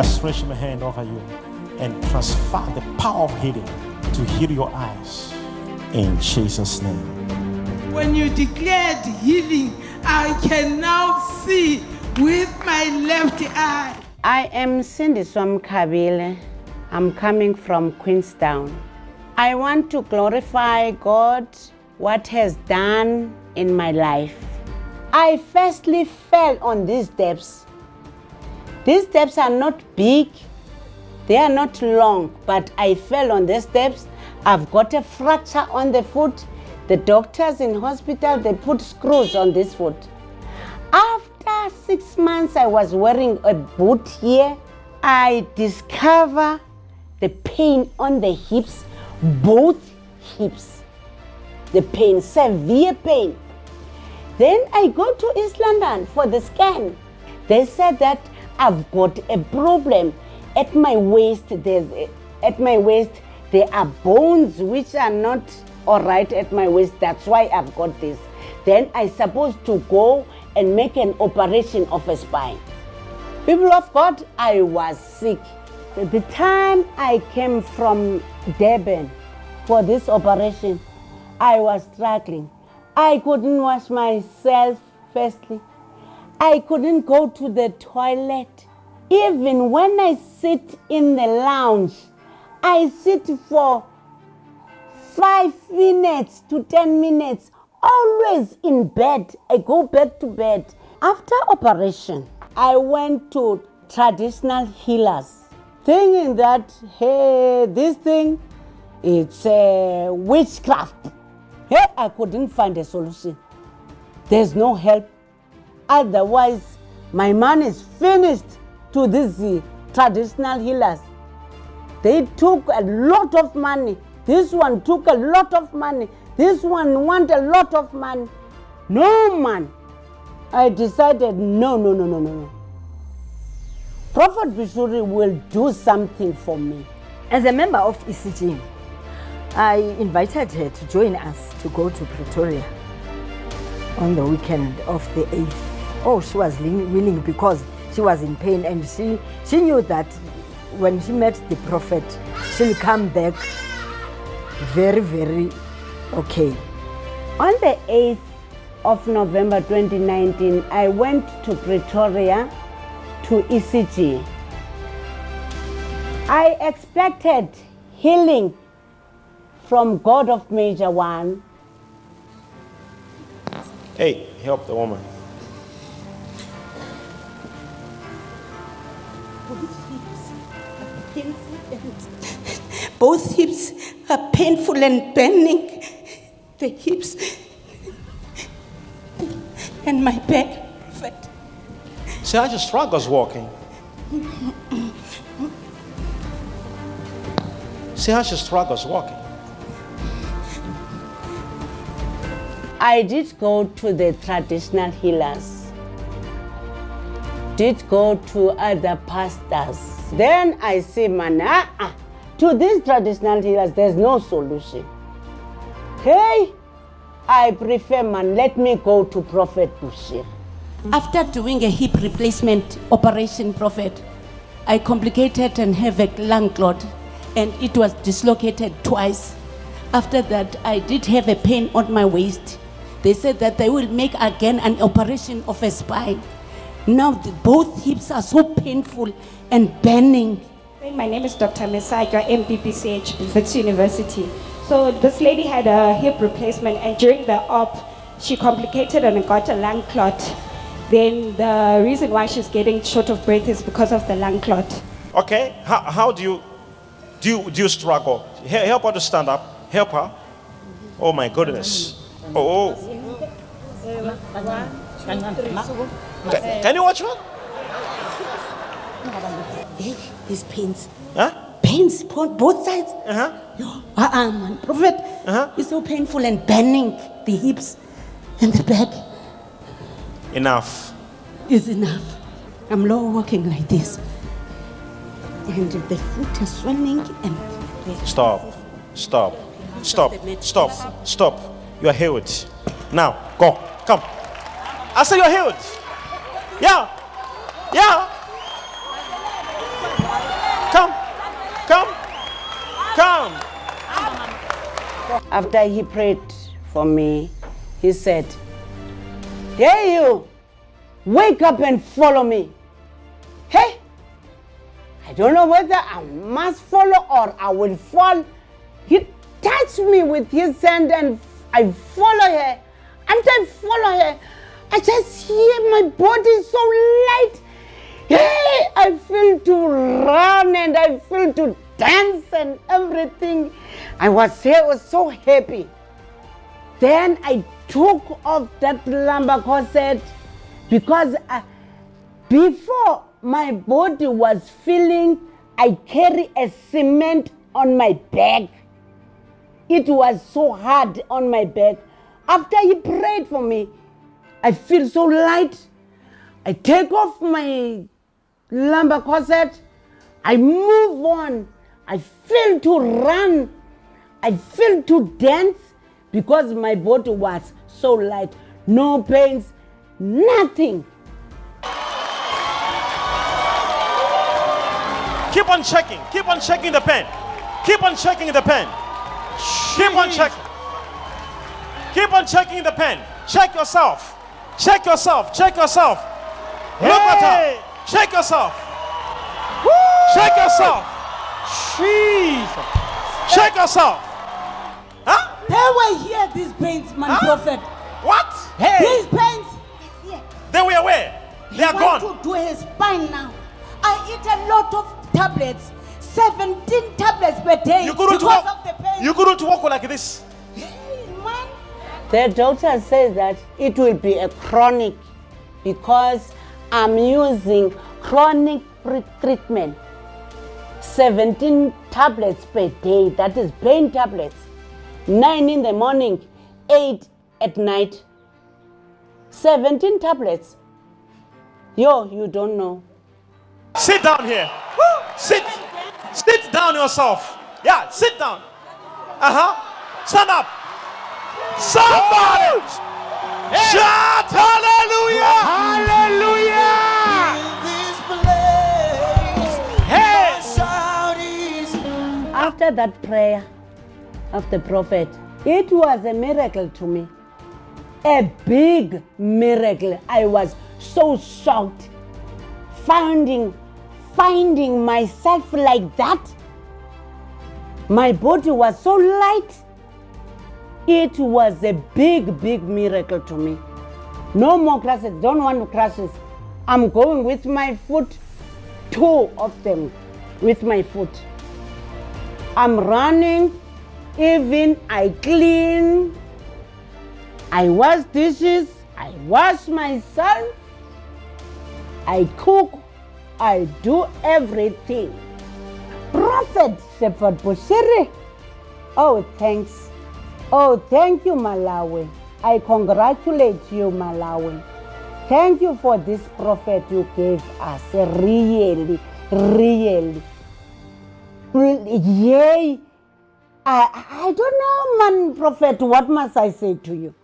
I stretch my hand over you and transfer the power of healing to heal your eyes. In Jesus' name. When you declared healing, I can now see with my left eye. I am Cindy Swamkabile. I'm coming from Queenstown. I want to glorify God, what has done in my life. I firstly fell on these steps. These steps are not big, they are not long, but I fell on the steps. I've got a fracture on the foot. The doctors in hospital, they put screws on this foot. After six months, I was wearing a boot here. I discover the pain on the hips, both hips. The pain, severe pain. Then I go to East London for the scan. They said that I've got a problem at my waist. There's at my waist there are bones which are not all right at my waist. That's why I've got this. Then I supposed to go and make an operation of a spine. People of God, I was sick. The time I came from Durban for this operation, I was struggling. I couldn't wash myself, firstly. I couldn't go to the toilet. Even when I sit in the lounge, I sit for five minutes to 10 minutes, always in bed. I go back to bed. After operation, I went to traditional healers, thinking that, hey, this thing, it's uh, witchcraft. Hey, I couldn't find a solution. There's no help. Otherwise, my man is finished to these traditional healers. They took a lot of money. This one took a lot of money. This one want a lot of money. No man. I decided no, no, no, no, no, no. Prophet Bushiri will do something for me. As a member of ECG, I invited her to join us to go to Pretoria on the weekend of the 8th. Oh, she was willing because she was in pain and she, she knew that when she met the prophet, she'll come back very, very okay. On the 8th of November 2019, I went to Pretoria to ECG. I expected healing from God of Major One. Hey, help the woman. Both hips are painful and burning. The hips and my back. Prophet. See, I just struggles walking. See how she struggles walking. I did go to the traditional healers, did go to other pastors. Then I say, man, ah, ah, to these traditional healers, there's no solution. Hey, I prefer, man, let me go to Prophet Bushiri. After doing a hip replacement operation, Prophet, I complicated and have a lung clot and it was dislocated twice. After that, I did have a pain on my waist. They said that they will make again an operation of a spine. Now the, both hips are so painful and burning. My name is Dr. Mesaiga, MBBCH, Wits University. So this lady had a hip replacement and during the op, she complicated and got a lung clot. Then the reason why she's getting short of breath is because of the lung clot. Okay, how, how do you do you, do you struggle? He- Help her to stand up. Help her. Oh my goodness. Oh, oh. Ca- Can you watch her? Hey, these pains. Huh? Pains, both sides. Uh-huh. Uh-uh, man. Prophet, Uh-huh. it's so painful and burning. The hips and the back Enough. is enough. I'm low walking like this. And the foot is swelling and... Stop. Stop. Stop. Stop. Stop. You are healed. Now, go. Come. I say you're healed. Yeah. Yeah. Come. Come. Come. After he prayed for me, he said, Hey, you, wake up and follow me. Hey, I don't know whether I must follow or I will fall. He touched me with his hand and I follow her. After I follow her, I just hear my body so light. Hey, I feel to run and I feel to dance and everything. I was, I was so happy. Then I took off that lumbar corset because I, before my body was feeling I carry a cement on my back. It was so hard on my back. After he prayed for me, I feel so light. I take off my lumbar corset. I move on. I feel to run. I feel to dance because my body was so light. No pains, nothing. Keep on checking. Keep on checking the pen. Keep on checking the pen. Keep on checking. Keep on checking the pen. Check yourself. Check yourself. Check yourself. Look at her. Check yourself. Check yourself. Jesus. Check yourself. Huh? They were here, these pains, man, Huh? prophet. What? These pains. They were where? They are He gone. want to do his spine now. I eat a lot of tablets, 17 tablets per day You couldn't because walk. of the pain. You couldn't walk like this. The doctor says that it will be a chronic because I'm using chronic treatment. 17 tablets per day, that is pain tablets. 9 in the morning, 8 at night. 17 tablets. Yo, you don't know. Sit down here. Sit. Sit down yourself. Yeah, sit down. Uh huh. Stand up. Somebody. Shout hallelujah. Hallelujah. Hey. After that prayer of the prophet, it was a miracle to me. A big miracle. I was so shocked finding finding myself like that. My body was so light. It was a big, big miracle to me. No more crashes. Don't want crashes. I'm going with my foot, two of them with my foot. I'm running, even I clean, I wash dishes, I wash myself, I cook, I do everything. Prophet Shepherd Bushiri. Oh, thanks. Oh, thank you, Malawi. I congratulate you, Malawi. Thank you for this prophet you gave us. Really, really. Yay. I, I don't know, man, prophet, what must I say to you?